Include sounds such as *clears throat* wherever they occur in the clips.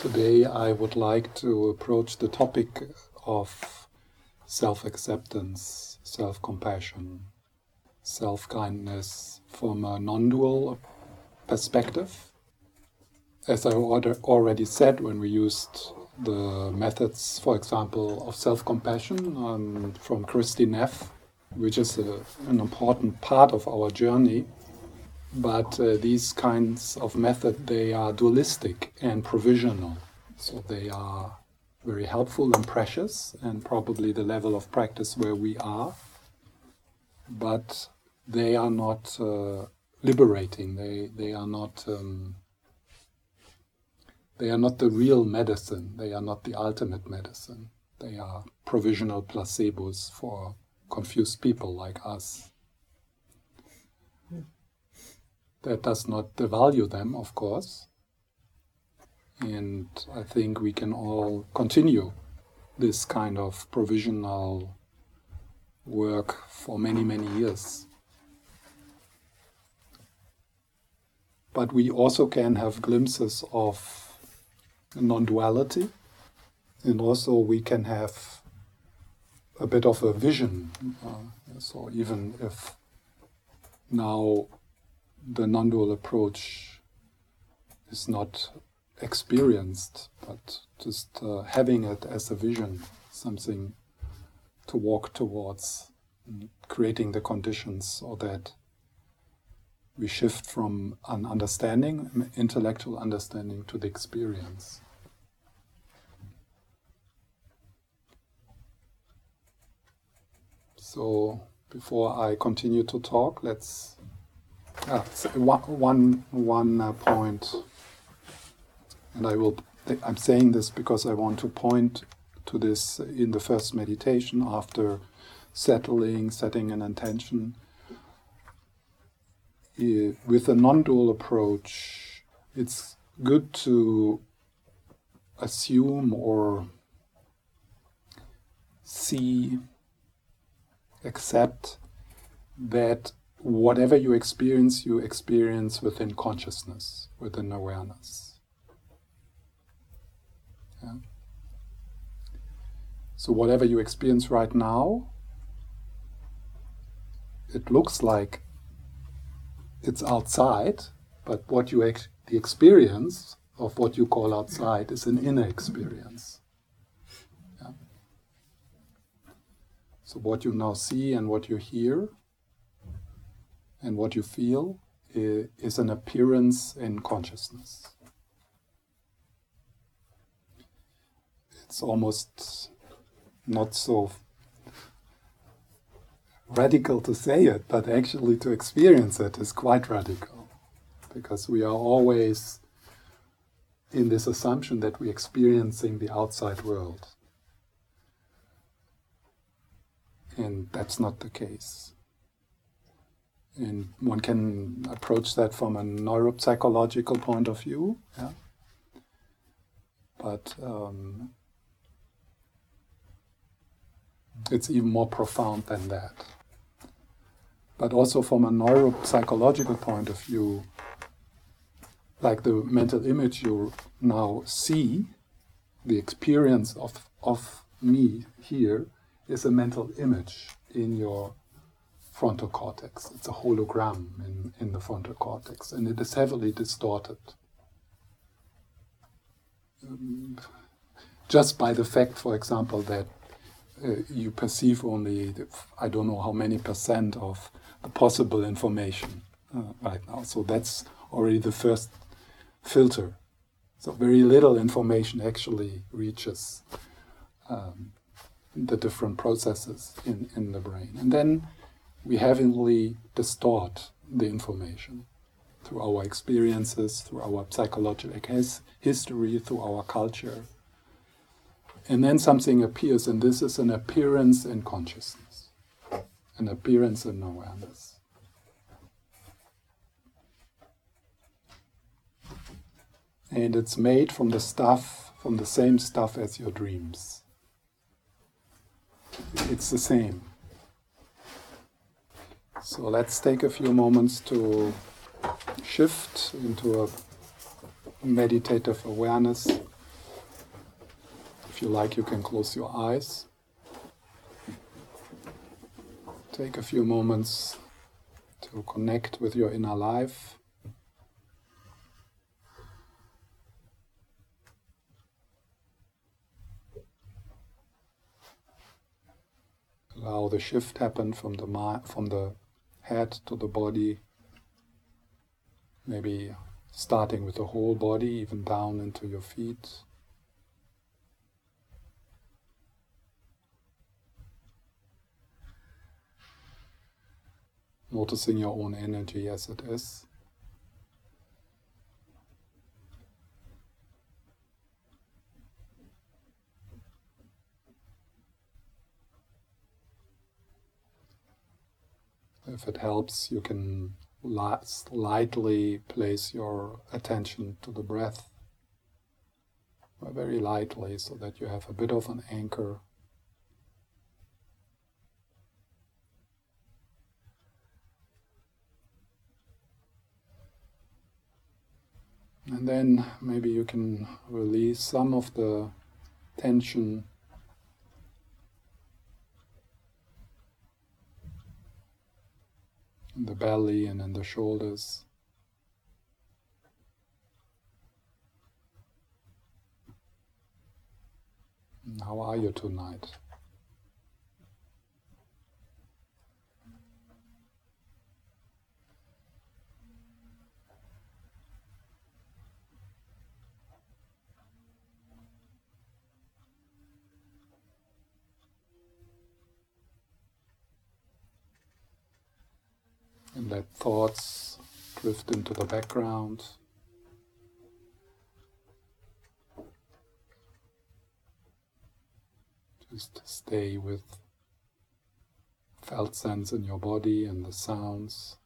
Today, I would like to approach the topic of self acceptance, self compassion, self kindness from a non dual perspective. As I already said when we used the methods, for example, of self compassion um, from Kristin Neff, which is a, an important part of our journey but uh, these kinds of method they are dualistic and provisional. So they are very helpful and precious and probably the level of practice where we are. But they are not uh, liberating. They they are not um, they are not the real medicine. They are not the ultimate medicine. They are provisional placebos for confused people like us that does not devalue them, of course. And I think we can all continue this kind of provisional work for many, many years. But we also can have glimpses of non duality, and also we can have a bit of a vision. Uh, so even if now the non dual approach is not experienced, but just uh, having it as a vision, something to walk towards, creating the conditions so that we shift from an understanding, intellectual understanding, to the experience. So, before I continue to talk, let's One, one, one uh, point, and I will. I'm saying this because I want to point to this in the first meditation after settling, setting an intention. With a non-dual approach, it's good to assume or see, accept that whatever you experience, you experience within consciousness, within awareness. Yeah. So, whatever you experience right now, it looks like it's outside, but what you ex- the experience of what you call outside is an inner experience. Yeah. So, what you now see and what you hear and what you feel is an appearance in consciousness. It's almost not so radical to say it, but actually to experience it is quite radical because we are always in this assumption that we're experiencing the outside world. And that's not the case. And one can approach that from a neuropsychological point of view. Yeah? But um, it's even more profound than that. But also from a neuropsychological point of view, like the mental image you now see, the experience of, of me here is a mental image in your frontal cortex. It's a hologram in, in the frontal cortex, and it is heavily distorted. Um, just by the fact, for example, that uh, you perceive only, I don't know how many percent of the possible information uh, right now. So that's already the first filter. So very little information actually reaches um, the different processes in, in the brain. And then we heavily distort the information through our experiences, through our psychological history, through our culture. And then something appears, and this is an appearance in consciousness, an appearance in awareness. And it's made from the stuff, from the same stuff as your dreams. It's the same. So let's take a few moments to shift into a meditative awareness If you like, you can close your eyes. Take a few moments to connect with your inner life. Allow the shift happen from the from the head to the body. Maybe starting with the whole body, even down into your feet. Noticing your own energy as it is. If it helps, you can lightly place your attention to the breath, uh, very lightly, so that you have a bit of an anchor. And then maybe you can release some of the tension in the belly and in the shoulders. How are you tonight? And let thoughts drift into the background. Just stay with felt sense in your body and the sounds.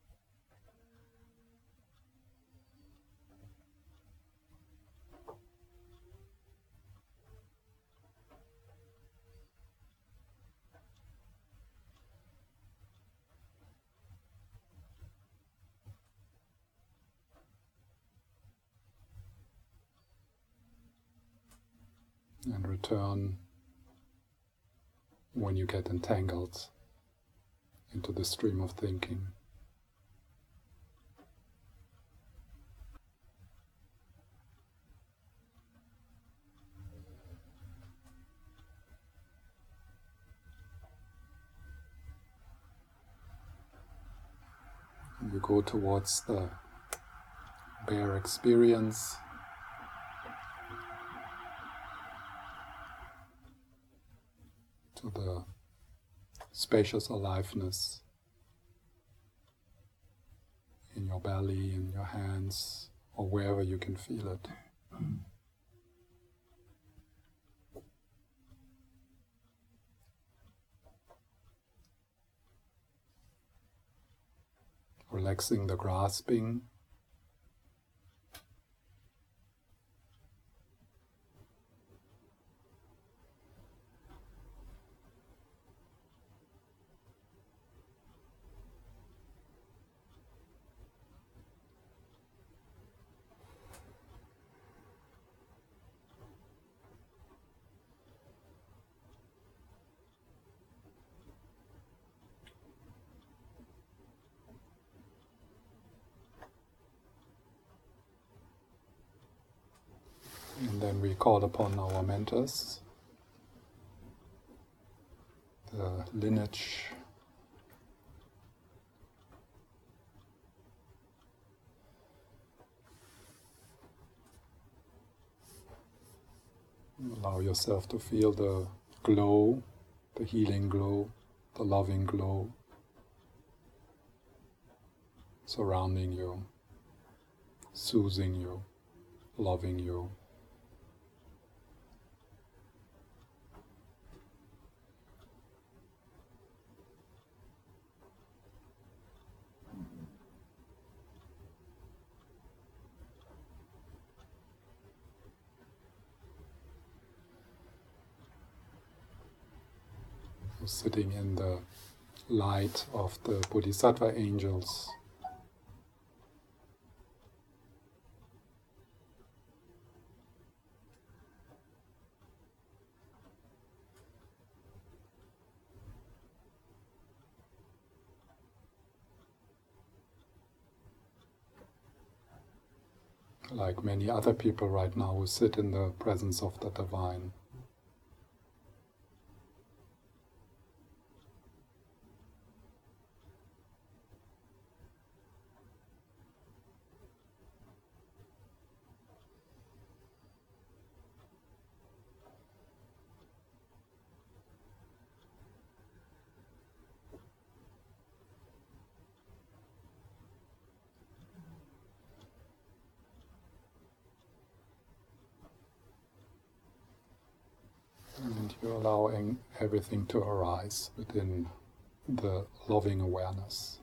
And return when you get entangled into the stream of thinking. You go towards the bare experience to the spacious aliveness in your belly, in your hands, or wherever you can feel it. Relaxing the grasping And then we call upon our mentors, the lineage Allow yourself to feel the glow, the healing glow, the loving glow surrounding you, soothing you, loving you. sitting in the light of the Bodhisattva angels. Like many other people right now who sit in the presence of the divine. Everything to arise within the loving awareness.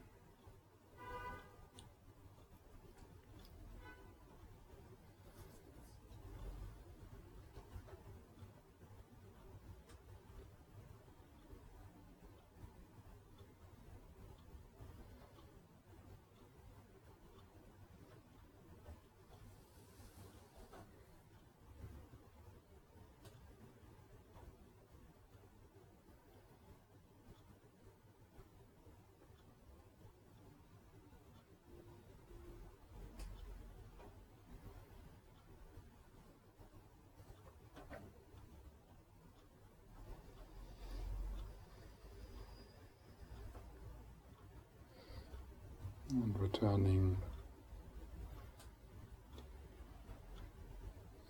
and returning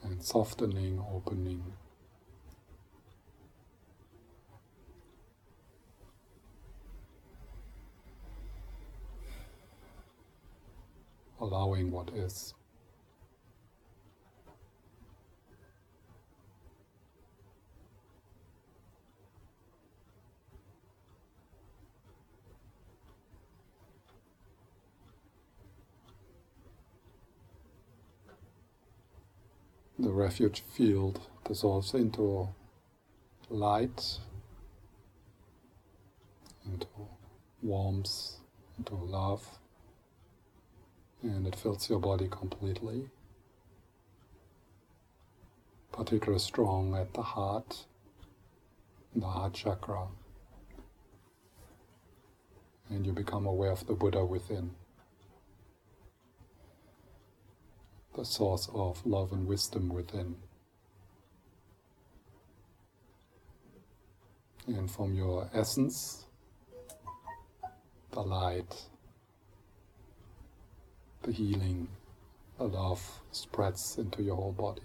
and softening, opening. Allowing what is. Refuge field dissolves into light, into warmth, into love, and it fills your body completely. Particularly strong at the heart, the heart chakra, and you become aware of the Buddha within. The source of love and wisdom within. And from your essence, the light, the healing, the love spreads into your whole body.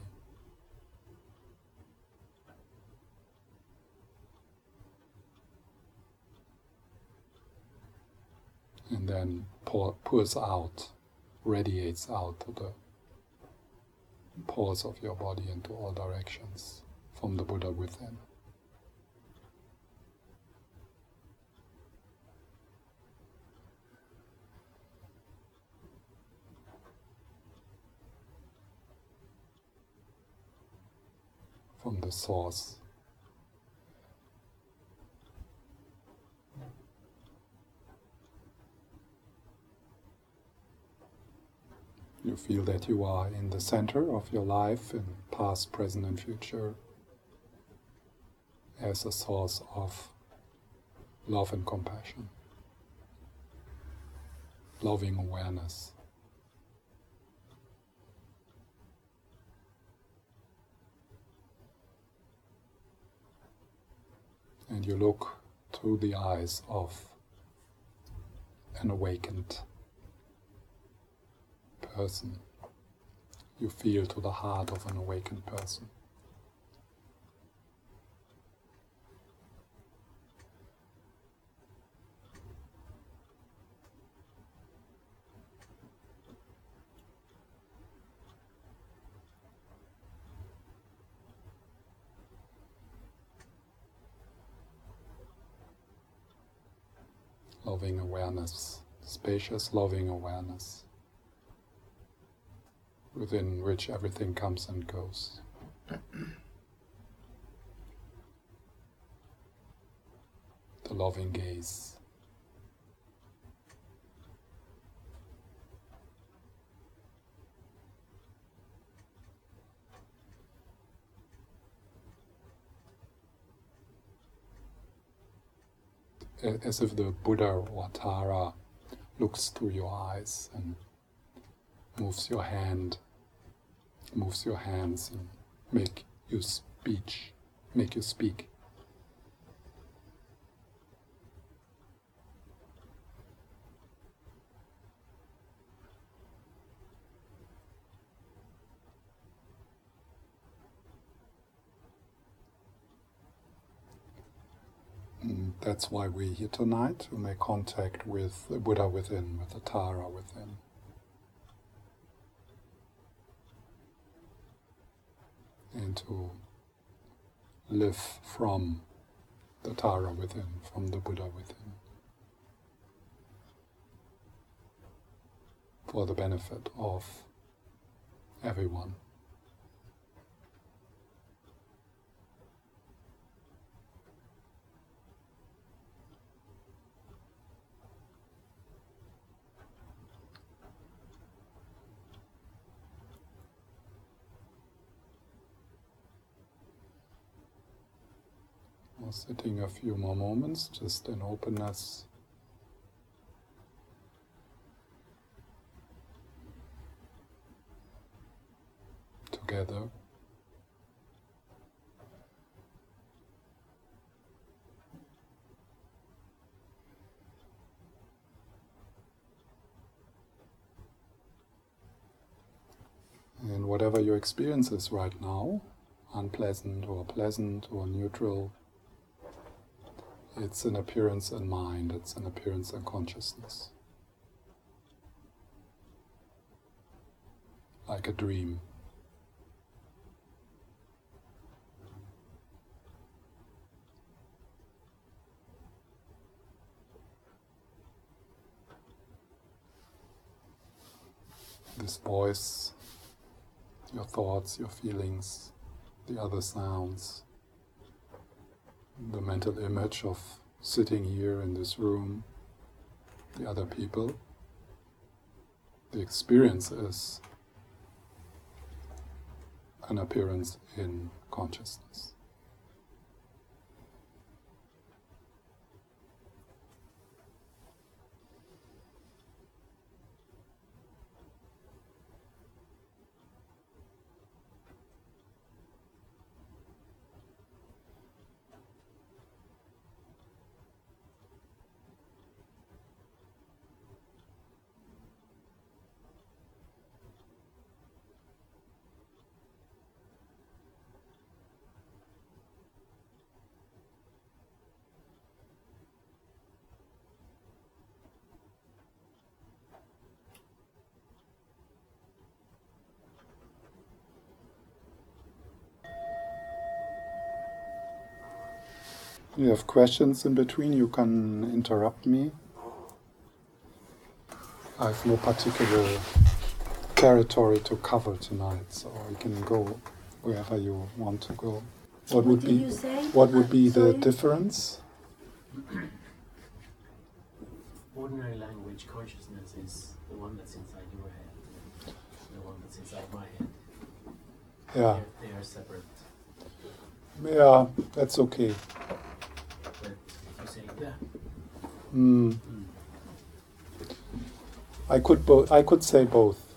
And then pour, pours out, radiates out to the pores of your body into all directions from the Buddha within. From the source You feel that you are in the center of your life in past, present, and future as a source of love and compassion, loving awareness. And you look through the eyes of an awakened person. You feel to the heart of an awakened person. loving awareness, spacious loving awareness within which everything comes and goes. the loving gaze. As if the Buddha or Tara looks through your eyes and moves your hand moves your hands and make you speech, make you speak. Mm, that's why we're here tonight, to make contact with the Buddha within, with the Tara within. And to live from the Tara within, from the Buddha within. For the benefit of everyone. Sitting a few more moments, just in openness. Together. And whatever your experience is right now, unpleasant or pleasant or neutral, it's an appearance in mind, it's an appearance in consciousness. Like a dream. This voice, your thoughts, your feelings, the other sounds the mental image of sitting here in this room, the other people. The experience is an appearance in consciousness. You have questions in between, you can interrupt me. I have no particular territory to cover tonight, so you can go wherever you want to go. What, what would be what would be the difference? Ordinary language consciousness is the one that's inside your head, the one that's inside my head. Yeah. They are separate. Yeah, that's okay. Mm. I could both. I could say both.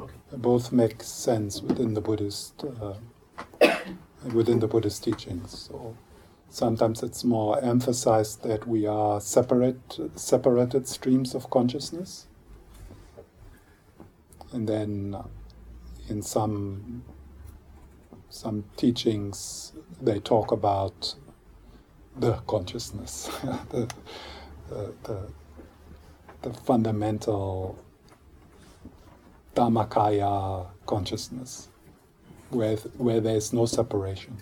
Okay. Both make sense within the Buddhist uh, *coughs* within the Buddhist teachings. So sometimes it's more emphasized that we are separate, separated streams of consciousness, and then in some some teachings they talk about the consciousness, *laughs* the the, the, the fundamental Dhammakaya consciousness, where, where there's no separation.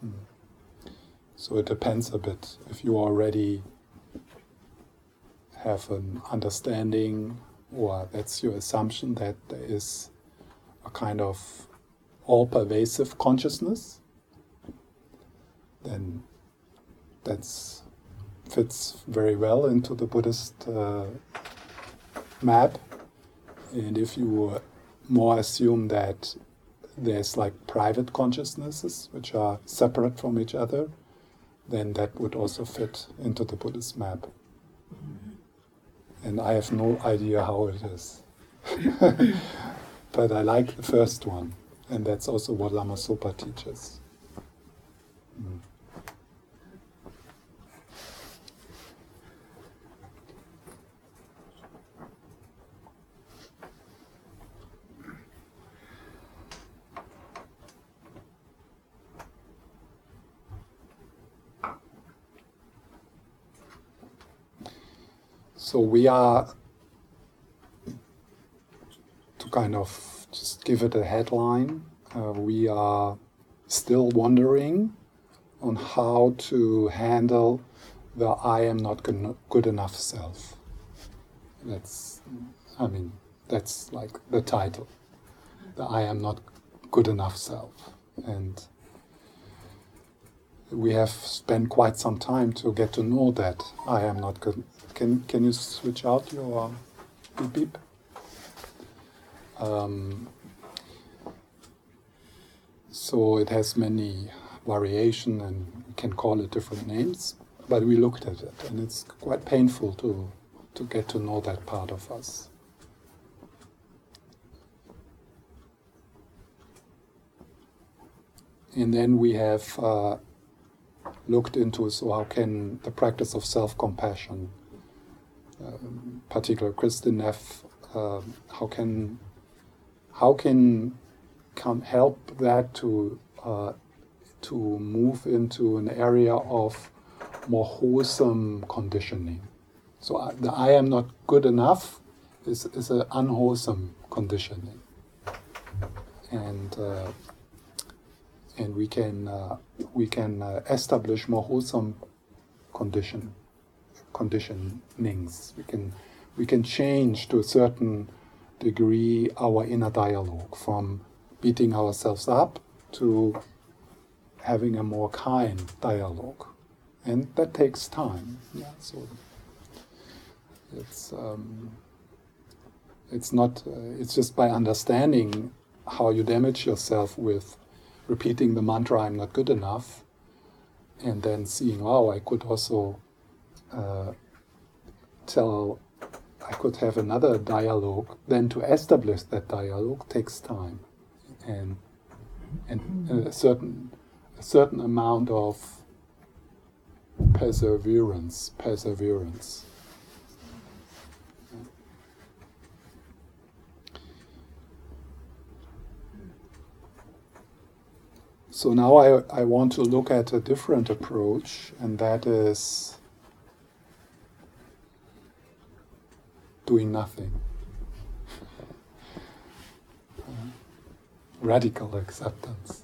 Hmm. So it depends a bit. If you already have an understanding, or that's your assumption that there is a kind of all pervasive consciousness, then that fits very well into the Buddhist uh, map. And if you more assume that there's like private consciousnesses which are separate from each other, then that would also fit into the Buddhist map. And I have no idea how it is. *laughs* but I like the first one, and that's also what Lama Zopa teaches. Mm. So we are to kind of just give it a headline. Uh, we are still wondering on how to handle the I am not good enough self. That's, I mean, that's like the title. The I am not good enough self. And we have spent quite some time to get to know that I am not good, can can you switch out your beep beep? Um, so it has many variation and we can call it different names, but we looked at it and it's quite painful to to get to know that part of us. And then we have uh, looked into so how can the practice of self-compassion um, particular Kristin Neff, uh, how can how can come help that to uh, to move into an area of more wholesome conditioning. So uh, the I am not good enough is is an unwholesome conditioning, and uh, and we can uh, we can uh, establish more wholesome condition conditionings. We can we can change to a certain degree our inner dialogue from beating ourselves up to having a more kind dialogue, and that takes time. Yeah, so it's um, it's not uh, it's just by understanding how you damage yourself with repeating the mantra "I'm not good enough," and then seeing, "Wow, I could also uh, tell I could have another dialogue, then to establish that dialogue takes time and and a certain a certain amount of perseverance, perseverance. So now I, I want to look at a different approach, and that is doing nothing. *laughs* Radical acceptance.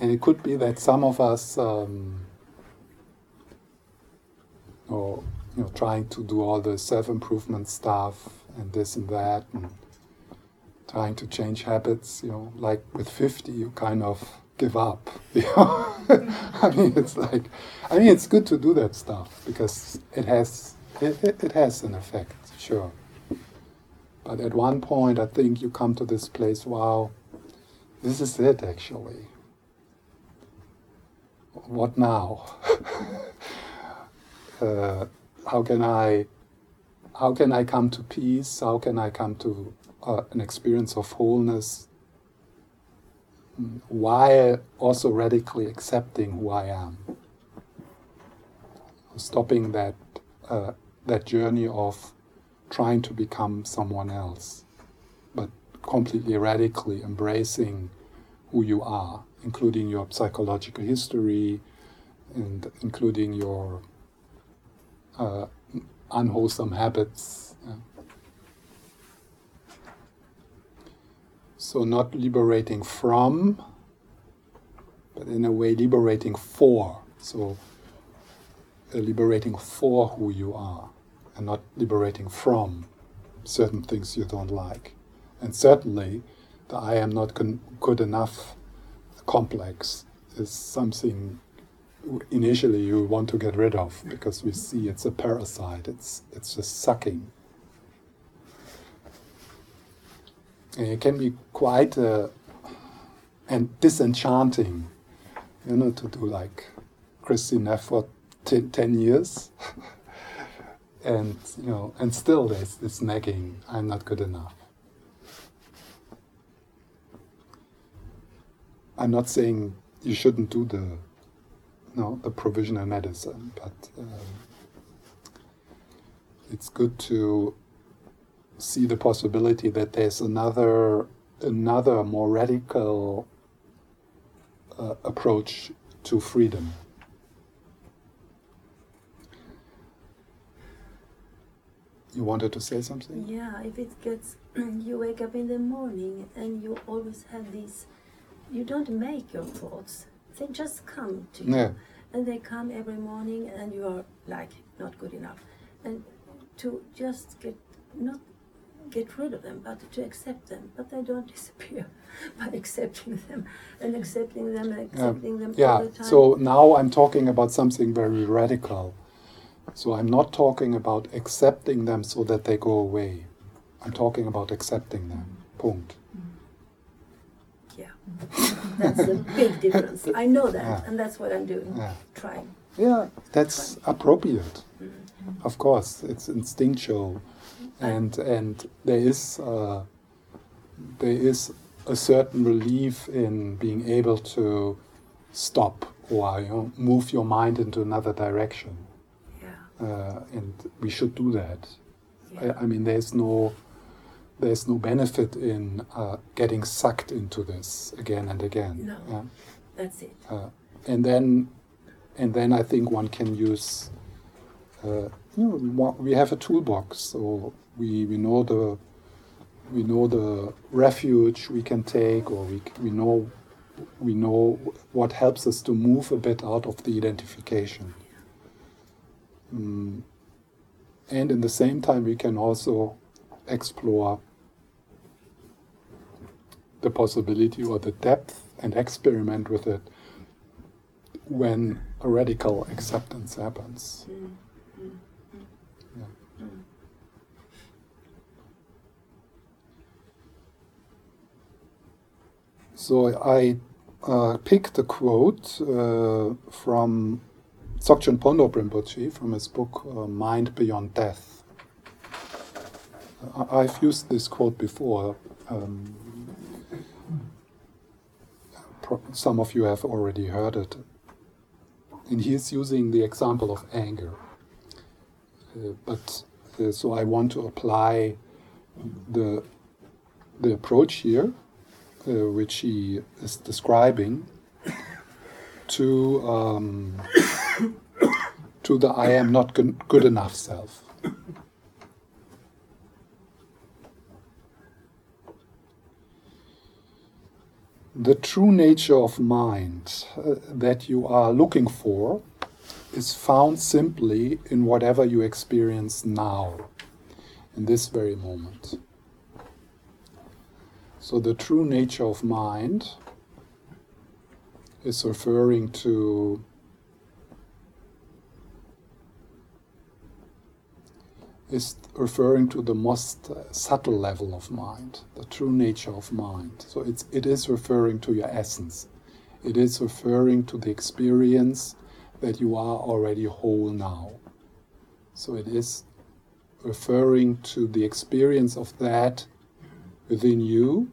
And it could be that some of us, um, you know, trying to do all the self-improvement stuff and this and that, and trying to change habits. You know, like with fifty, you kind of give up. *laughs* You know? I mean, it's like, I mean, it's good to do that stuff because it has, it, it, has an effect, sure. But at one point, I think you come to this place, wow, this is it actually. What now? *laughs* uh, how can I, how can I come to peace? How can I come to uh, an experience of wholeness while also radically accepting who I am. Stopping that, uh, that journey of trying to become someone else, but completely radically embracing who you are, including your psychological history and including your uh, unwholesome habits. Yeah. So, not liberating from, but in a way liberating for. So, uh, liberating for who you are, and not liberating from certain things you don't like. And certainly, the I am not good enough complex is something initially you want to get rid of because we see it's a parasite, it's, it's just sucking it can be quite uh, and disenchanting, you know, to do like Kristin Neff ten, 10 years. *laughs* and, you know, and still there's this nagging, I'm not good enough. I'm not saying you shouldn't do the, no, the provisional medicine, but um, it's good to see the possibility that there's another, another more radical uh, approach to freedom. You wanted to say something? Yeah, if it gets, *clears throat* you wake up in the morning and you always have these, you don't make your thoughts, they just come to you. Yeah. And they come every morning and you are like, not good enough. And to just get, not get rid of them, but to accept them. But they don't *laughs* disappear by accepting them and accepting them and accepting them yeah. all the time. So now I'm talking about something very radical. So I'm not talking about accepting them so that they go away. I'm talking about accepting them. Punkt. yeah, that's a big difference. I know that, Yeah. and that's what I'm doing, Yeah. trying. Yeah, that's appropriate. Mm-hmm. Of course, it's instinctual, and and there is uh, there is a certain relief in being able to stop or you know, move your mind into another direction, Yeah, uh, and we should do that. yeah. I, I mean, there's no there's no benefit in uh, getting sucked into this again and again. No. yeah? that's it. Uh, and then and then I think one can use uh, you know, we have a toolbox so we, we know the we know the refuge we can take or we, we know we know what helps us to move a bit out of the identification Mm. and in the same time we can also explore the possibility or the depth and experiment with it when a radical acceptance happens. Mm, mm, Yeah. mm. So I uh, picked a quote uh, from Dzogchen Ponlop Rinpoche from his book uh, Mind Beyond Death. I- I've used this quote before. Um, pro- some of you have already heard it. And he's using the example of anger. Uh, but uh, so I want to apply the the approach here, uh, which he is describing, to um, to the I am not good, enough self. The true nature of mind uh, that you are looking for is found simply in whatever you experience now, in this very moment. So, the true nature of mind is referring to is referring to the most subtle level of mind, the true nature of mind. So it's it is referring to your essence. It is referring to the experience that you are already whole now. So it is referring to the experience of that within you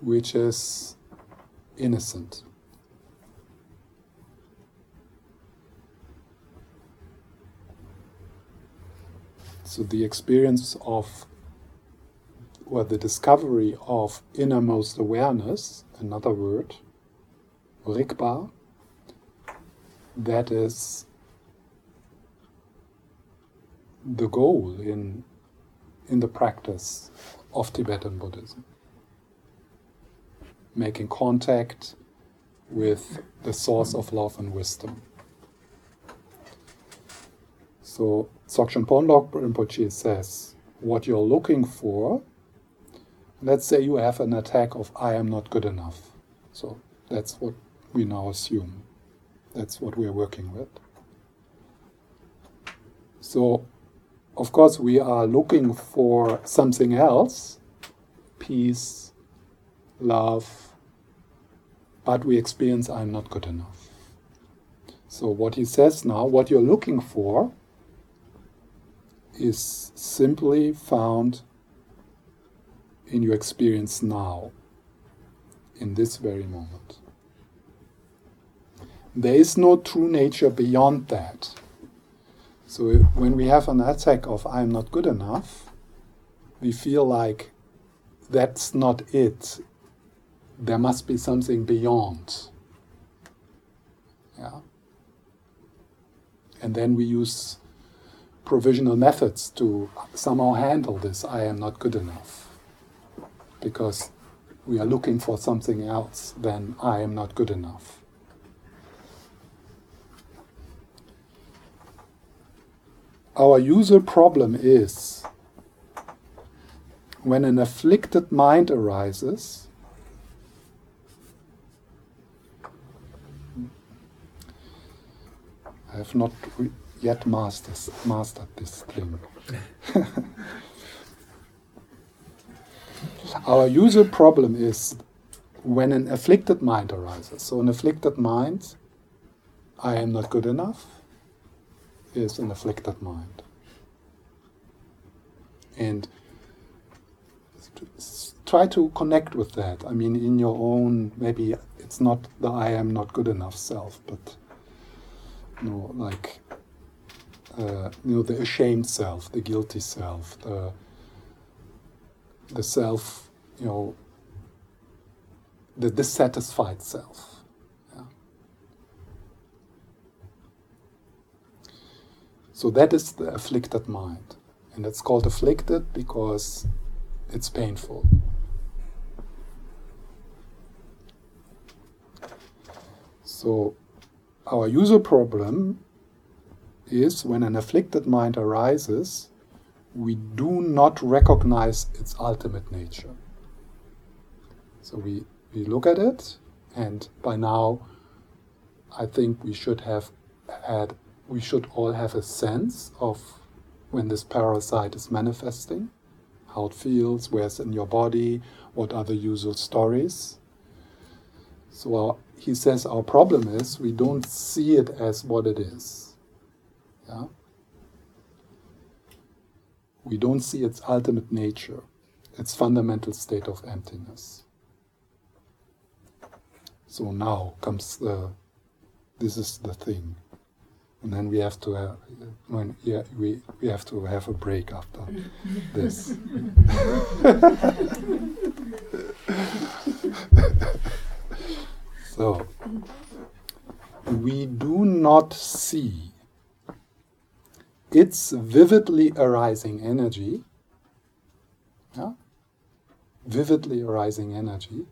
which is innocent. So the experience of or the discovery of innermost awareness, another word, Rigpa, that is the goal in, in the practice of Tibetan Buddhism. Making contact with the source of love and wisdom. So Dzogchen Ponlop Rinpoche says, what you're looking for, let's say you have an attack of I am not good enough. So that's what we now assume. That's what we're working with. So, of course, we are looking for something else peace, love, but we experience I'm not good enough. So, what he says now, what you're looking for, is simply found in your experience now, in this very moment. There is no true nature beyond that. So when we have an attack of I'm not good enough, we feel like that's not it. There must be something beyond. Yeah. And then we use provisional methods to somehow handle this I am not good enough. Because we are looking for something else than I am not good enough. Our usual problem is when an afflicted mind arises, I have not yet masters, mastered this thing. *laughs* Our usual problem is when an afflicted mind arises. So, an afflicted mind, I am not good enough, is an afflicted mind. And try to connect with that. I mean, in your own, maybe it's not the I am not good enough self, but you know, like uh, you know, the ashamed self, the guilty self, the the self, you know, the dissatisfied self. Yeah. So that is the afflicted mind, and it's called afflicted because it's painful. So, our usual problem is when an afflicted mind arises, we do not recognize its ultimate nature. So, we, we look at it, and by now, I think we should have had, we should all have a sense of when this parasite is manifesting how it feels, where's in your body, what are the usual stories. So our, he says our problem is we don't see it as what it is. Yeah? We don't see its ultimate nature, its fundamental state of emptiness. So now comes the, this is the thing and then we have to have when yeah, we we have to have a break after *laughs* this. *laughs* so we do not see its vividly arising energy. Yeah? Vividly arising energy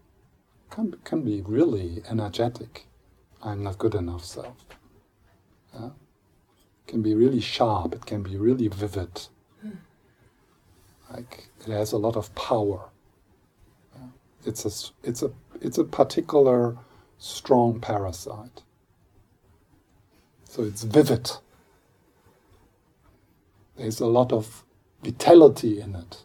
can, can be really energetic. I'm not good enough self. Yeah? It can be really sharp, it can be really vivid. Like it has a lot of power. Yeah? It's a it's a it's a particular strong parasite. So it's vivid. There's a lot of vitality in it.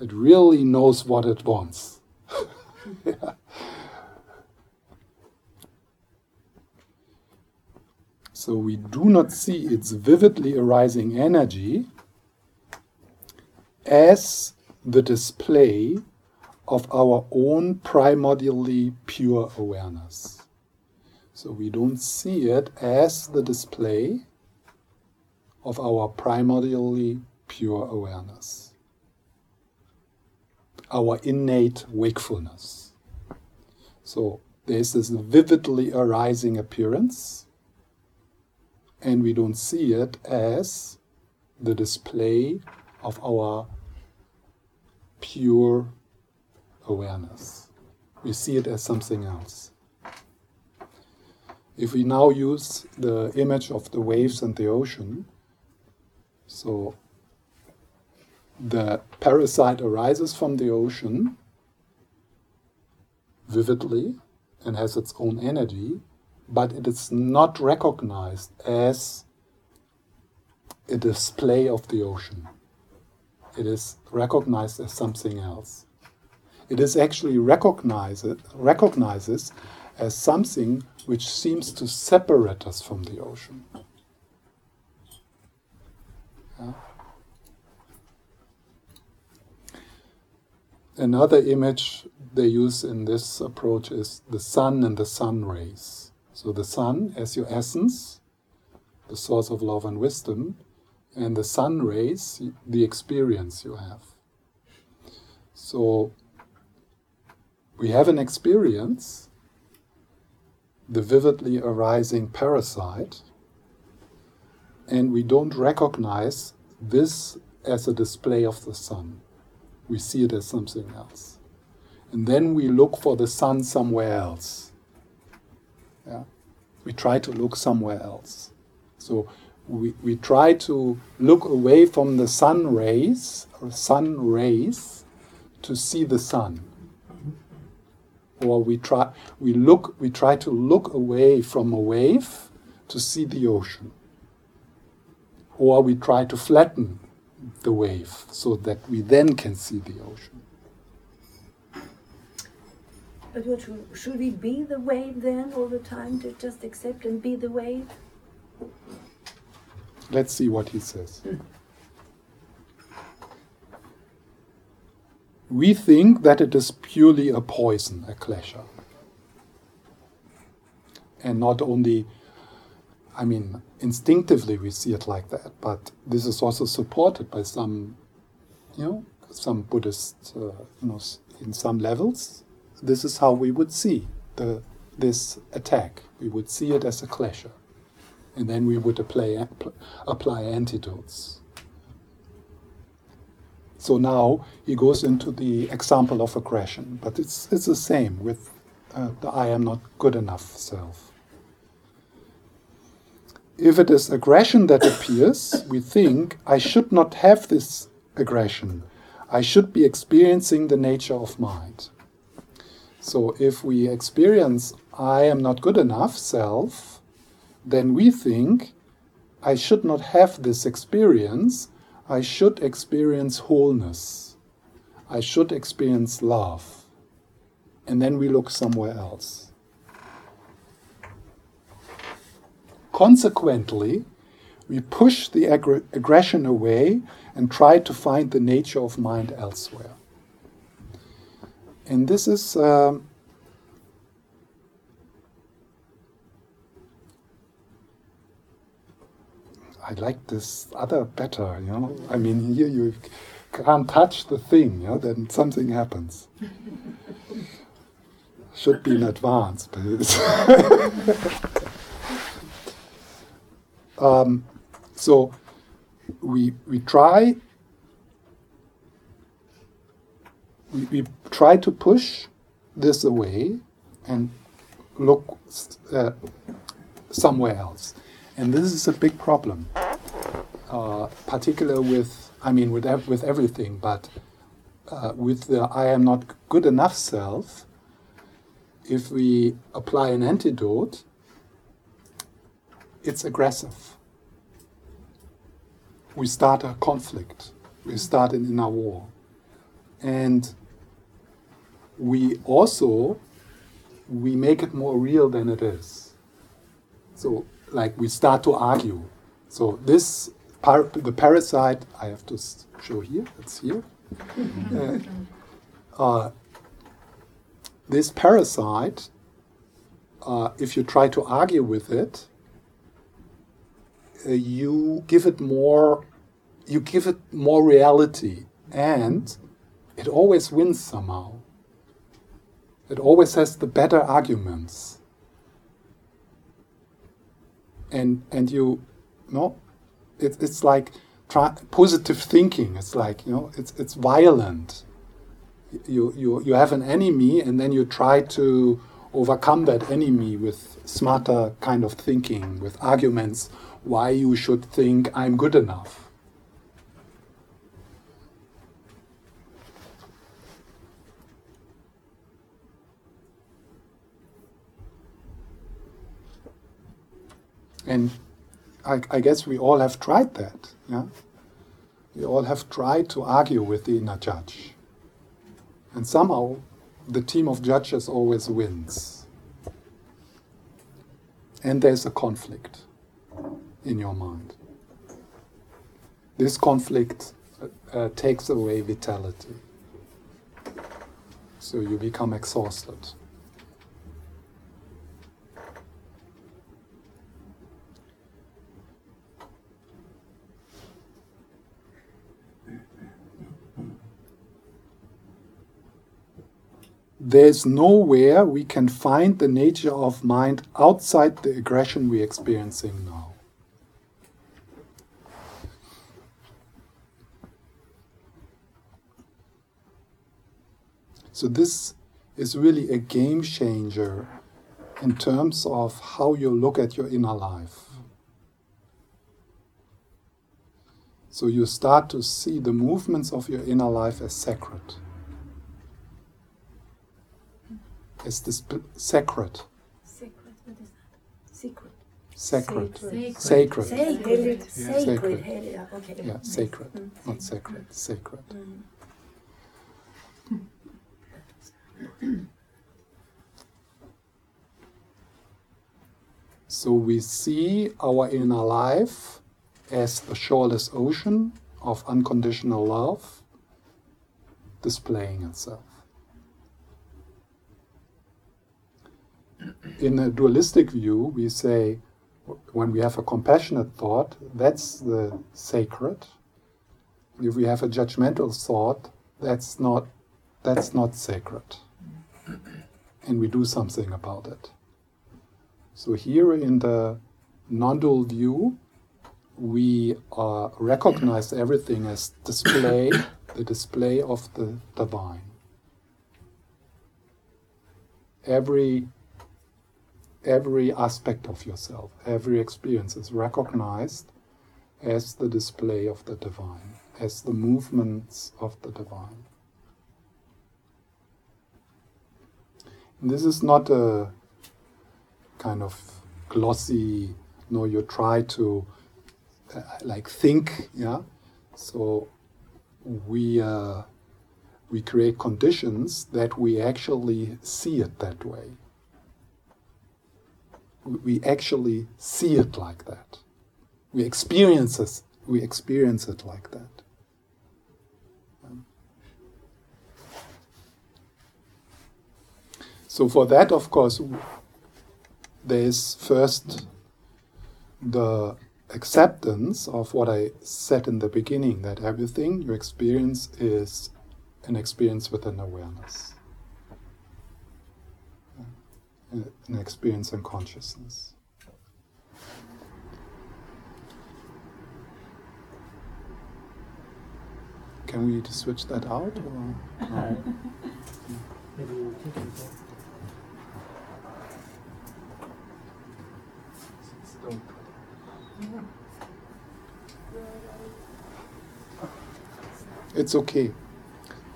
It really knows what it wants. *laughs* yeah. So we do not see its vividly arising energy as the display of our own primordially pure awareness. So we don't see it as the display of our primordially pure awareness, our innate wakefulness. So there's this vividly arising appearance and we don't see it as the display of our pure awareness. We see it as something else. If we now use the image of the waves and the ocean, so the parasite arises from the ocean vividly and has its own energy, but it is not recognized as a display of the ocean. It is recognized as something else. It is actually recognized, recognizes as something which seems to separate us from the ocean. Another image they use in this approach is the sun and the sun rays. So the sun as your essence, the source of love and wisdom, and the sun rays, the experience you have. So we have an experience, the vividly arising parasite, and we don't recognize this as a display of the sun. We see it as something else. And then we look for the sun somewhere else. Yeah? We try to look somewhere else. So we, we try to look away from the sun rays or sun rays to see the sun. Or we try we look we try to look away from a wave to see the ocean. Or we try to flatten the wave so that we then can see the ocean. But what should, should we be the wave then all the time to just accept and be the wave? Let's see what he says. We think that it is purely a poison, a pleasure. And not only, I mean, instinctively we see it like that, but this is also supported by some, you know, some Buddhist, uh, you know, in some levels. This is how we would see the, this attack. We would see it as a pleasure and then we would apply, apply antidotes. So now he goes into the example of aggression, but it's, it's the same with uh, the I am not good enough self. If it is aggression that appears, we think, I should not have this aggression. I should be experiencing the nature of mind. So if we experience I am not good enough self, then we think, I should not have this experience, I should experience wholeness, I should experience love. And then we look somewhere else. Consequently, we push the aggr- aggression away and try to find the nature of mind elsewhere. And this is um, I like this other better, you know. I mean, here you can't touch the thing, you know, then something happens. Should be in advance, but *laughs* um, so we we try we, we try to push this away and look uh, somewhere else. And this is a big problem, uh, particularly with, I mean, with, ev- with everything, but uh, with the I am not good enough self, if we apply an antidote, it's aggressive. We start a conflict, we start an inner war. And we also we make it more real than it is. So like we start to argue. So this par- the parasite I have to show here. It's here. uh, uh, this parasite, uh, if you try to argue with it, uh, you give it more. You give it more reality, and it always wins somehow. It always has the better arguments and and you, you know, it, it's like try, positive thinking. It's like you know, it's it's violent. You you you have an enemy, and then you try to overcome that enemy with smarter kind of thinking, with arguments why you should think I'm good enough. And I, I, guess we all have tried that. Yeah? We all have tried to argue with the inner judge. And somehow the team of judges always wins. and there's a conflict in your mind. This conflict uh, takes away vitality. So you become exhausted. There's nowhere we can find the nature of mind outside the aggression we're experiencing now. So, this is really a game changer in terms of how you look at your inner life. So, you start to see the movements of your inner life as sacred. As this sacred. Sacred, what is that? Secret. Sacred. Sacred. Sacred. Sacred. Yeah. Sacred. Sacred. Okay. Yeah, sacred, Mm. not sacred, sacred. Mm. So we see our inner life as the shoreless ocean of unconditional love displaying itself. In a dualistic view, we say when we have a compassionate thought, that's the sacred. If we have a judgmental thought, that's not that's not sacred. And we do something about it. So here in the non-dual view, we uh, recognize everything as display, *coughs* the display of the divine. Every every aspect of yourself, every experience is recognized as the display of the divine, as the movements of the divine. And this is not a kind of glossy, no, you try to uh, like think, yeah. So we uh, we create conditions that we actually see it that way. We- actually see it like that. We experience it. We experience it like that. Um, So for that, of course, there is first the acceptance of what I said in the beginning that everything you experience is an experience with an awareness, an experience in consciousness. Can we switch that out? Or? No? Maybe we'll take it back. Don't. It's okay.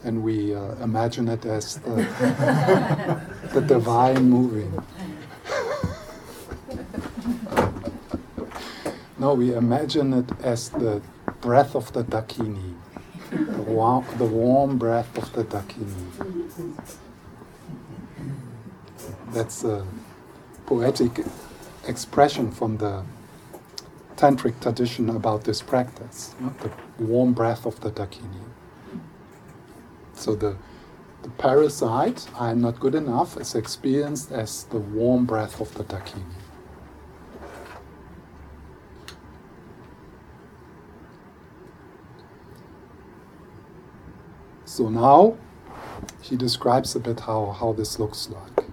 And we uh, imagine it as the, *laughs* the divine moving. *laughs* no, we imagine it as the breath of the Dakini, the warm, the warm breath of the Dakini. That's a poetic expression from the tantric tradition about this practice, the warm breath of the Dakini. So the, the parasite, I am not good enough, is experienced as the warm breath of the Dakini. So now he describes a bit how, how this looks like.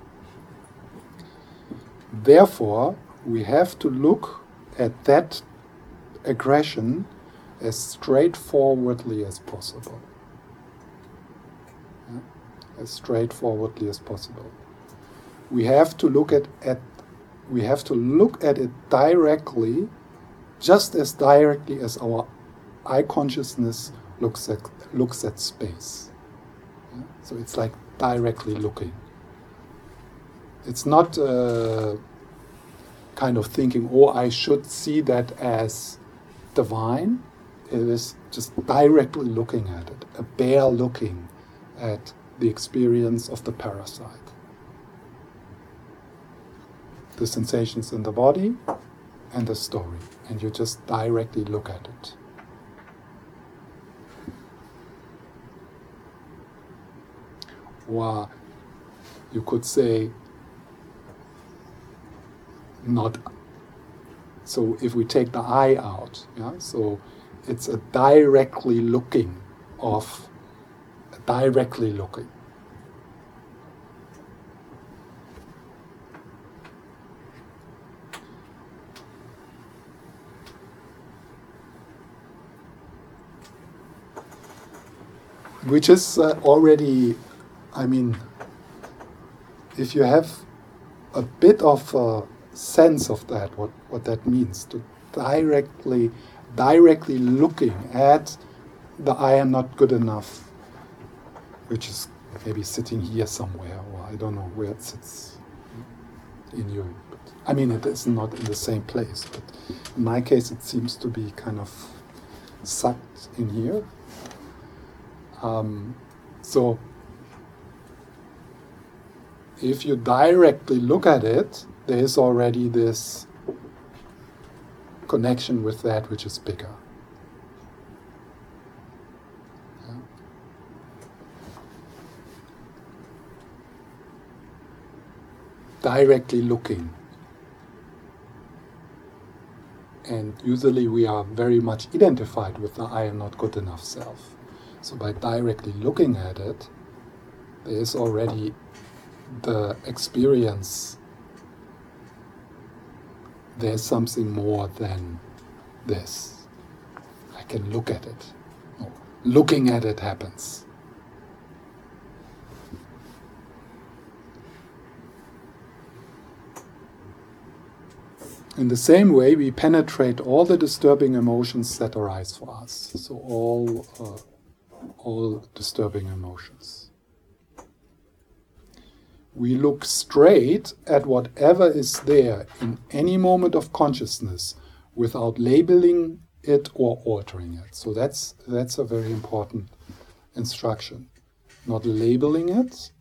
Therefore, we have to look at that aggression as straightforwardly as possible. As straightforwardly as possible. We have to look at, at we have to look at it directly, just as directly as our eye consciousness looks at looks at space. Yeah? So it's like directly looking. It's not uh, kind of thinking, oh, I should see that as divine. It is just directly looking at it, a bare looking at the experience of the parasite. the sensations in the body and the story, and you just directly look at it. Or you could say, not. So if we take the eye out, yeah, so it's a directly looking of directly looking. Which is uh, already, I mean, if you have a bit of a sense of that, what, what that means, to directly, directly looking at the I am not good enough, which is maybe sitting here somewhere, or I don't know where it sits in you. But, I mean, it is not in the same place, but in my case, it seems to be kind of sucked in here. Um, so, if you directly look at it, there is already this connection with that which is bigger. Directly looking. And usually we are very much identified with the I am not good enough self. So by directly looking at it, there is already the experience. There's something more than this. I can look at it. looking at it happens. In the same way, we penetrate all the disturbing emotions that arise for us. So all, uh, all disturbing emotions. We look straight at whatever is there in any moment of consciousness without labeling it or altering it. So that's that's a very important instruction. Not labeling it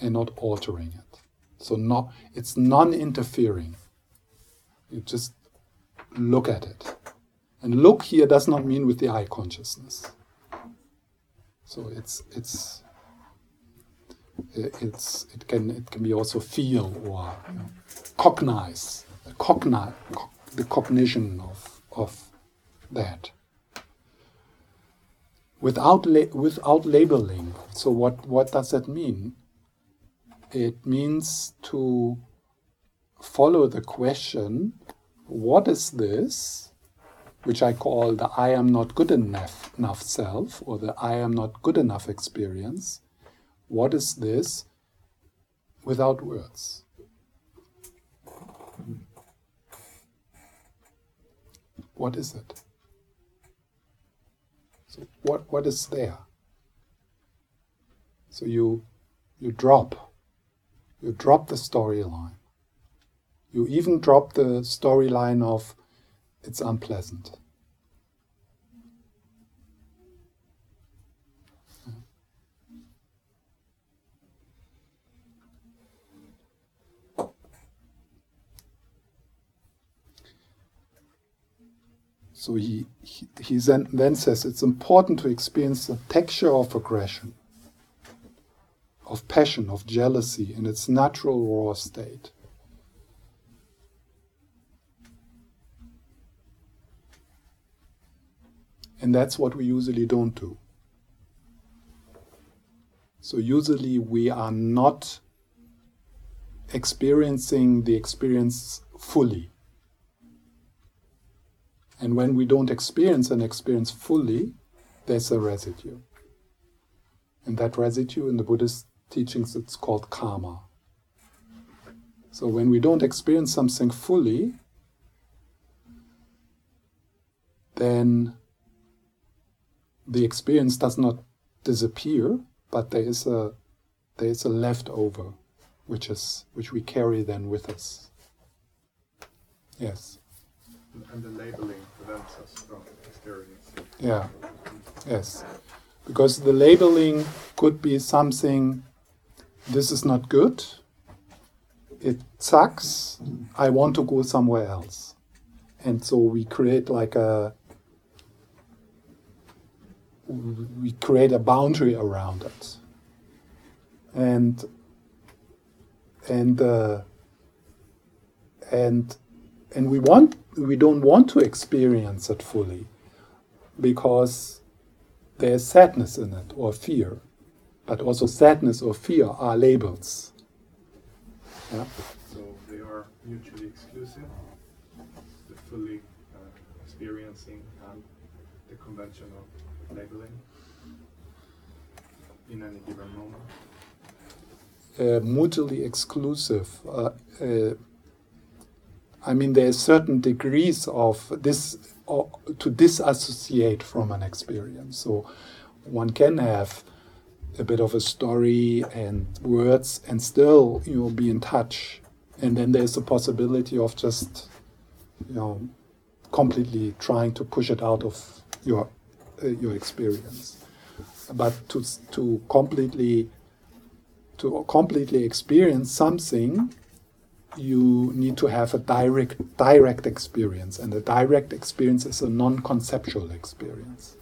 and not altering it. So not, it's non-interfering. You just look at it. And look here does not mean with the eye consciousness. So it's it's it's it can it can be also feel or you know, cognize, cognize the cognition of of that without la- without labeling. So what what does that mean? It means to follow the question what is this, which I call the I am not good enough, enough self or the I am not good enough experience? What is this without words? What is it? So what, what is there? So you you drop you drop the storyline. You even drop the storyline of it's unpleasant. So he, he, he then, then says it's important to experience the texture of aggression of passion, of jealousy in its natural raw state. And that's what we usually don't do. So, usually, we are not experiencing the experience fully. And when we don't experience an experience fully, there's a residue. And that residue in the Buddhist teachings, it's called karma. So when we don't experience something fully, then the experience does not disappear, but there is a there is a leftover, which is which we carry then with us. Yes. And the labeling prevents us from experiencing. Yeah. Yes. Because the labeling could be something this is not good, it sucks. I want to go somewhere else. And so we create like a we create a boundary around it. And and uh, and and we want we don't want to experience it fully because there's sadness in it or fear but also sadness or fear are labels yeah. so they are mutually exclusive the fully uh, experiencing and the convention of labeling in any given moment uh, mutually exclusive. Uh, uh, I mean, there are certain degrees of this to disassociate from an experience. So one can have a bit of a story and words and still you'll be in touch. And then there's the possibility of just you know completely trying to push it out of your uh, your experience. But to to completely to completely experience something, you need to have a direct direct experience, and a direct experience is a non-conceptual experience.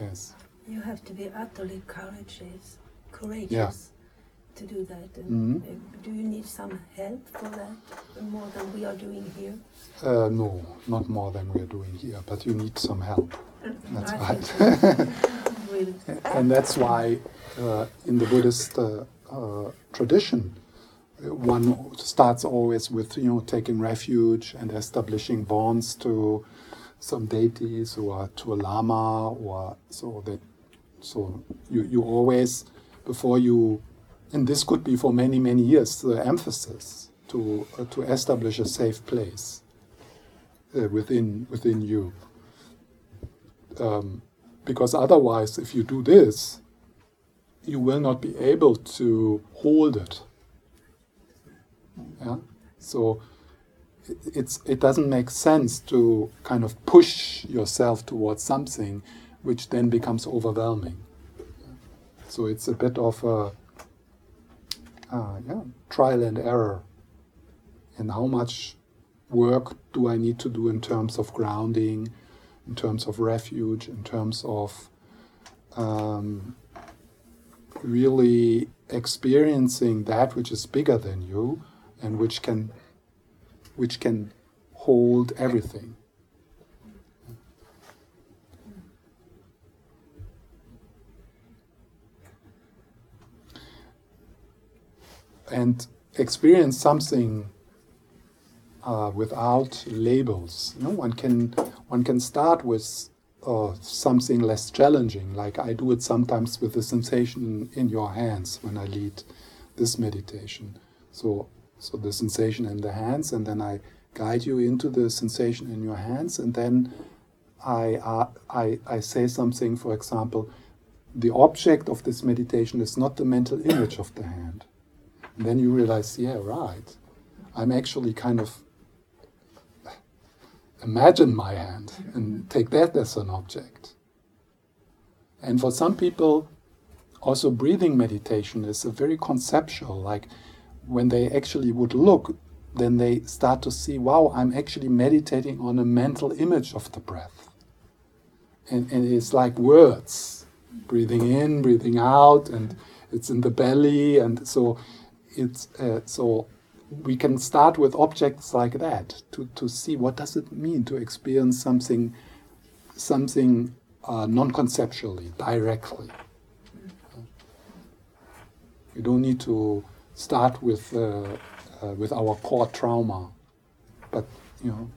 Yes. You have to be utterly courageous, courageous yeah. to do that. Mm-hmm. Do you need some help for that, more than we are doing here? Uh, no, not more than we are doing here, but you need some help. That's I right. *laughs* and that's why uh, in the Buddhist uh, uh, tradition, one starts always with you know taking refuge and establishing bonds to some deities or to a lama or so that so you, you always before you and this could be for many many years the emphasis to uh, to establish a safe place uh, within within you um, because otherwise, if you do this, you will not be able to hold it. Yeah? So it's, it doesn't make sense to kind of push yourself towards something which then becomes overwhelming. So it's a bit of a uh, yeah, trial and error. And how much work do I need to do in terms of grounding, in terms of refuge, in terms of um, really experiencing that which is bigger than you and which can which can hold everything. And experience something uh, without labels. You know, one can one can start with uh, something less challenging, like I do it sometimes with the sensation in your hands when I lead this meditation. So, so the sensation in the hands, and then I guide you into the sensation in your hands, and then I, uh, I, I say something, for example, the object of this meditation is not the mental image of the hand. And then you realize, yeah, right. I'm actually kind of imagine my hand and take that as an object. And for some people, also breathing meditation is a very conceptual, like when they actually would look, then they start to see, wow, I'm actually meditating on a mental image of the breath. And, and it's like words, breathing in, breathing out, and it's in the belly, and so it's uh, so we can start with objects like that to, to see what does it mean to experience something something uh, non-conceptually directly you don't need to start with uh, uh, with our core trauma. But you know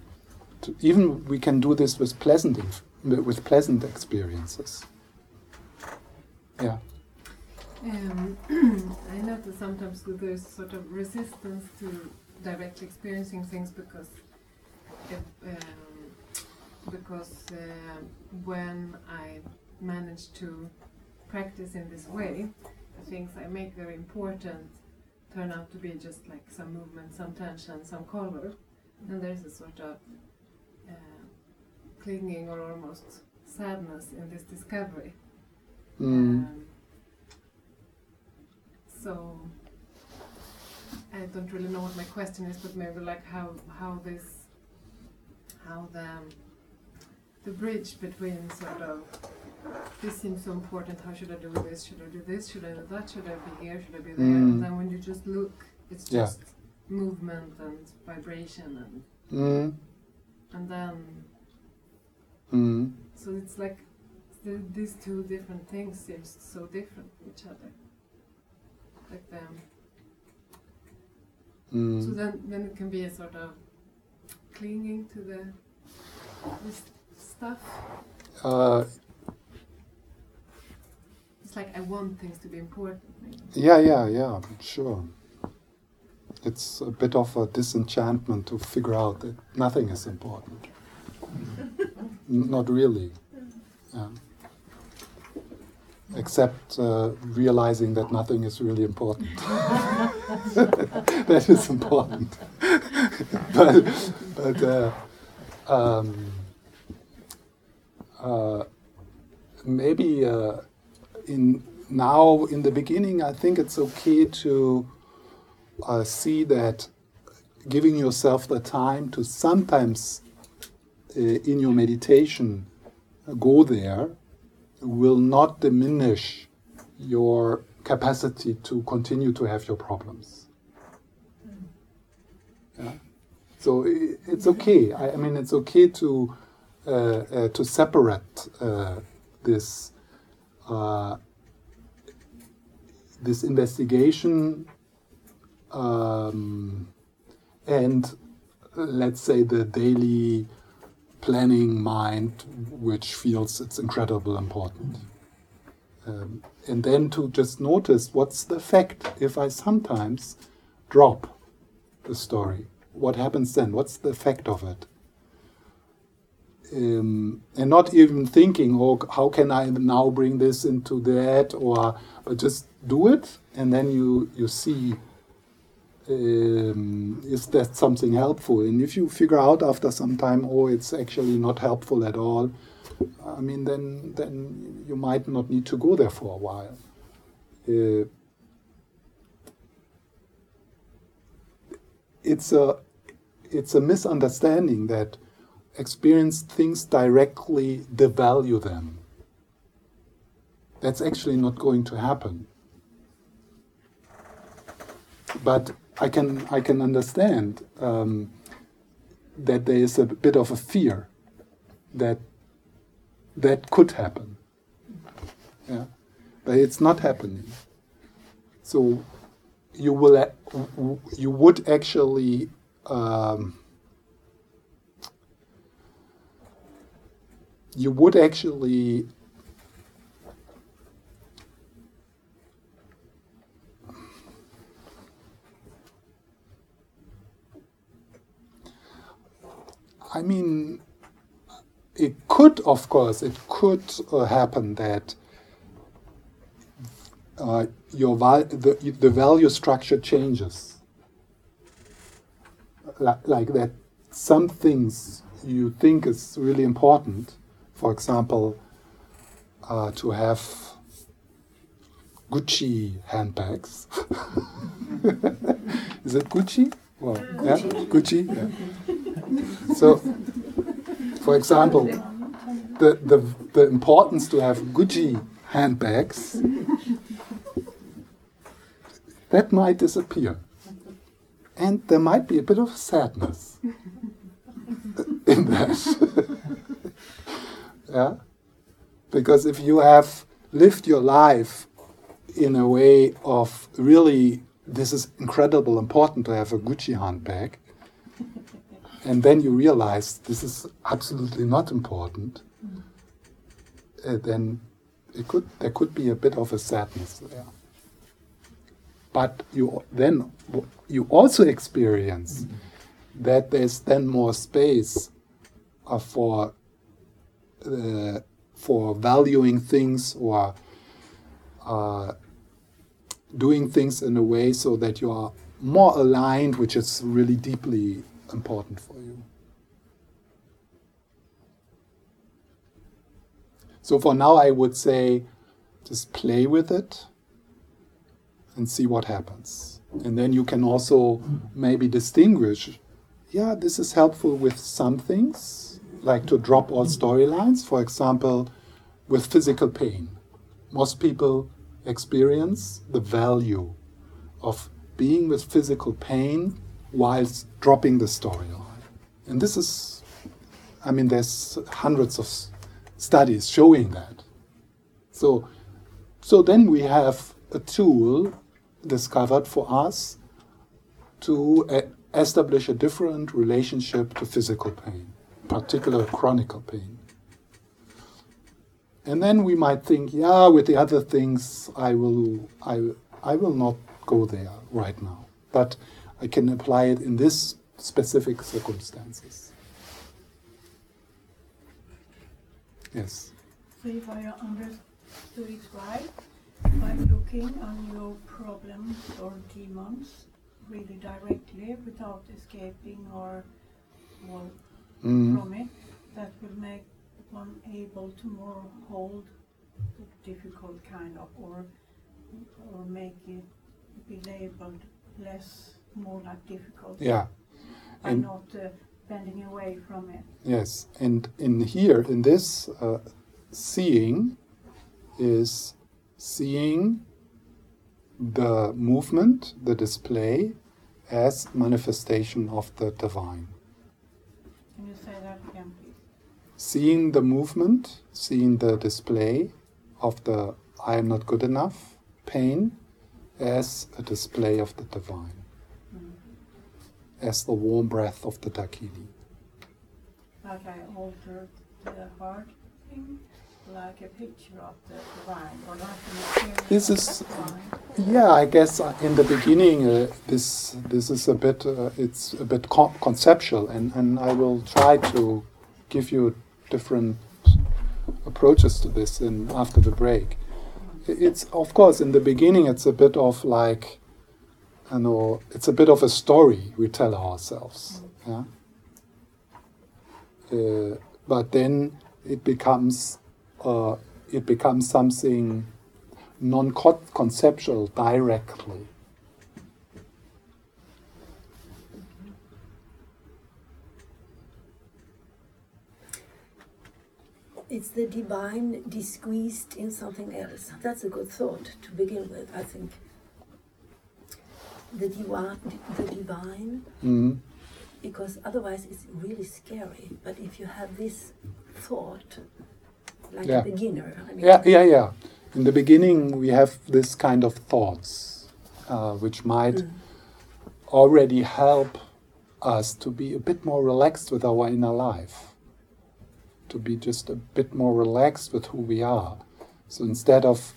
to, even we can do this with pleasant with pleasant experiences. Yeah. Um, *clears throat* I notice sometimes there's sort of resistance to directly experiencing things because if, um, because uh, when I manage to practice in this way, the things I make very important turn out to be just like some movement, some tension, some color, and there's a sort of uh, clinging or almost sadness in this discovery. Mm. Um, so I don't really know what my question is, but maybe like how how this how the the bridge between sort of this seems so important. How should I do this? Should I do this? Should I do that? Should I be here? Should I be there? Mm. And then when you just look, it's Yeah. just movement and vibration and Mm, and then mm, so it's like the, these two different things seems so different from each other. Like them. So mm. then, then it can be a sort of clinging to the this stuff. Uh, Like I want things to be important. yeah, yeah, yeah, sure. It's a bit of a disenchantment to figure out that nothing is important. Not really. Yeah. Except uh, realizing that nothing is really important. *laughs* that is important. *laughs* but but uh, um, uh, maybe uh, in now in the beginning, I think it's okay to uh, see that giving yourself the time to sometimes uh, in your meditation uh, go there will not diminish your capacity to continue to have your problems. Yeah. So it's okay. I, I mean, it's okay to uh, uh, to separate uh, this uh, this investigation um, and let's say the daily planning mind, which feels it's incredibly important. Um, and then to just notice what's the effect if I sometimes drop the story. What happens then? What's the effect of it? Um, and not even thinking, oh, how can I now bring this into that, or but just do it, and then you you see um, is that something helpful? And if you figure out after some time, oh, it's actually not helpful at all, I mean, then then you might not need to go there for a while. Uh, it's a it's a misunderstanding that experience things directly devalue them. That's actually not going to happen. But I can I can understand um, that there is a bit of a fear that that could happen. Yeah, but it's not happening. So you will you would actually um, you would actually I mean, it could, of course, it could uh, happen that uh, your val- the, the value structure changes. Li- like that, some things you think is really important, for example, uh, to have Gucci handbags. *laughs* is it Gucci? Well, yeah, Gucci. Yeah. So, for example, the, the, the importance to have Gucci handbags, that might disappear. And there might be a bit of sadness in that. *laughs* yeah? Because if you have lived your life in a way of really, this is incredible important to have a Gucci handbag, *laughs* and then you realize this is absolutely not important, uh, then it could there could be a bit of a sadness there. But you then you also experience that there's then more space uh, for uh, for valuing things or uh, doing things in a way so that you are more aligned, which is really deeply important for you. So for now, I would say just play with it. and see what happens. And then you can also maybe distinguish yeah, this is helpful with some things, like to drop all storylines, for example, with physical pain. Most people experience the value of being with physical pain whilst dropping the storyline. And this is, I mean, there's hundreds of studies showing that. So, so then we have a tool discovered for us to uh, establish a different relationship to physical pain, particular chronic pain. And then we might think, yeah, with the other things, I will, I, I will not go there right now. But I can apply it in this specific circumstances. Yes. So if I understood it right, by looking on your problems or demons really directly without escaping or, or Mm. from it, that will make one able to more hold the difficult kind of or or make it be labeled less more like difficult Yeah. And not uh, bending away from it. yes, and in here, in this, uh, seeing is seeing the movement, the display, as manifestation of the divine. Seeing the movement, seeing the display of the I am not good enough pain as a display of the divine, Mm. as the warm breath of the Dakini. Like I altered the heart thing, like a picture of the divine, or like experience This is- Yeah, I guess uh, in the beginning uh, this this is a bit uh, it's a bit con- conceptual, and, and I will try to give you different approaches to this in after the break. It's of course in the beginning it's a bit of like, I know it's a bit of a story we tell ourselves, yeah. Uh, but then it becomes uh, it becomes something non-conceptual directly. It's the divine disguised in something else. That's a good thought to begin with, I think. The divine, the divine, Mm. because otherwise it's really scary. But if you have this thought, like Yeah. a beginner, I mean, Yeah, yeah, yeah. In the beginning, we have this kind of thoughts, uh, which might Mm. already help us to be a bit more relaxed with our inner life, to be just a bit more relaxed with who we are. So instead of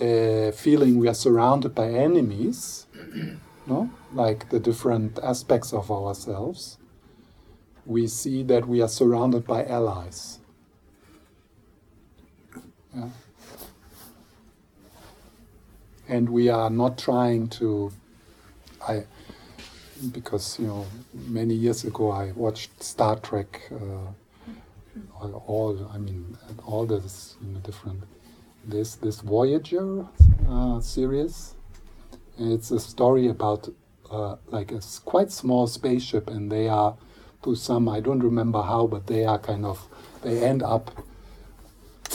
uh, feeling we are surrounded by enemies, *clears throat* no, like the different aspects of ourselves, we see that we are surrounded by allies. Yeah. And we are not trying to, I, because you know, many years ago I watched Star Trek, uh, all, I mean, all this, you know, different. This this Voyager uh, series, it's a story about uh, like a quite small spaceship, and they are to some I don't remember how, but they are kind of they end up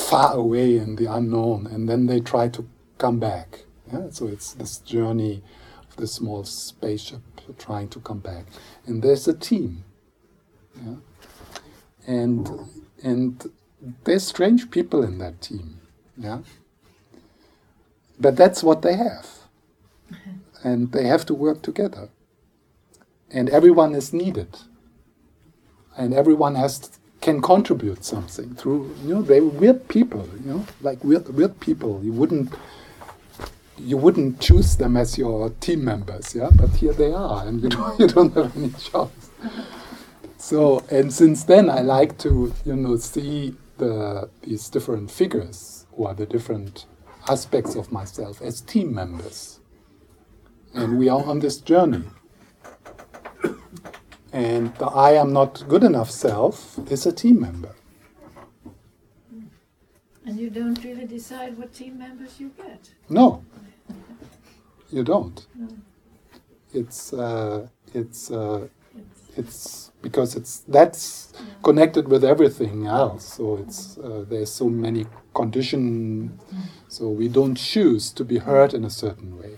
far away in the unknown, and then they try to come back. Yeah? So it's this journey of this small spaceship trying to come back, and there's a team. Yeah? And and there's strange people in that team. Yeah. But that's what they have, *laughs* and they have to work together. And everyone is needed, and everyone has can contribute something through you know they're weird people you know like weird weird people. You wouldn't you wouldn't choose them as your team members yeah? But here they are and you *laughs* don't, you don't have any choice. So and since then i like to you know see the these different figures or the different aspects of myself as team members. And we are on this journey and the I am not good enough self is a team member. And you don't really decide what team members you get. No. you don't. No. It's uh, it's uh, It's, it's because it's that's yeah. connected with everything else. So it's uh, there's so many conditions. So we don't choose to be hurt in a certain way.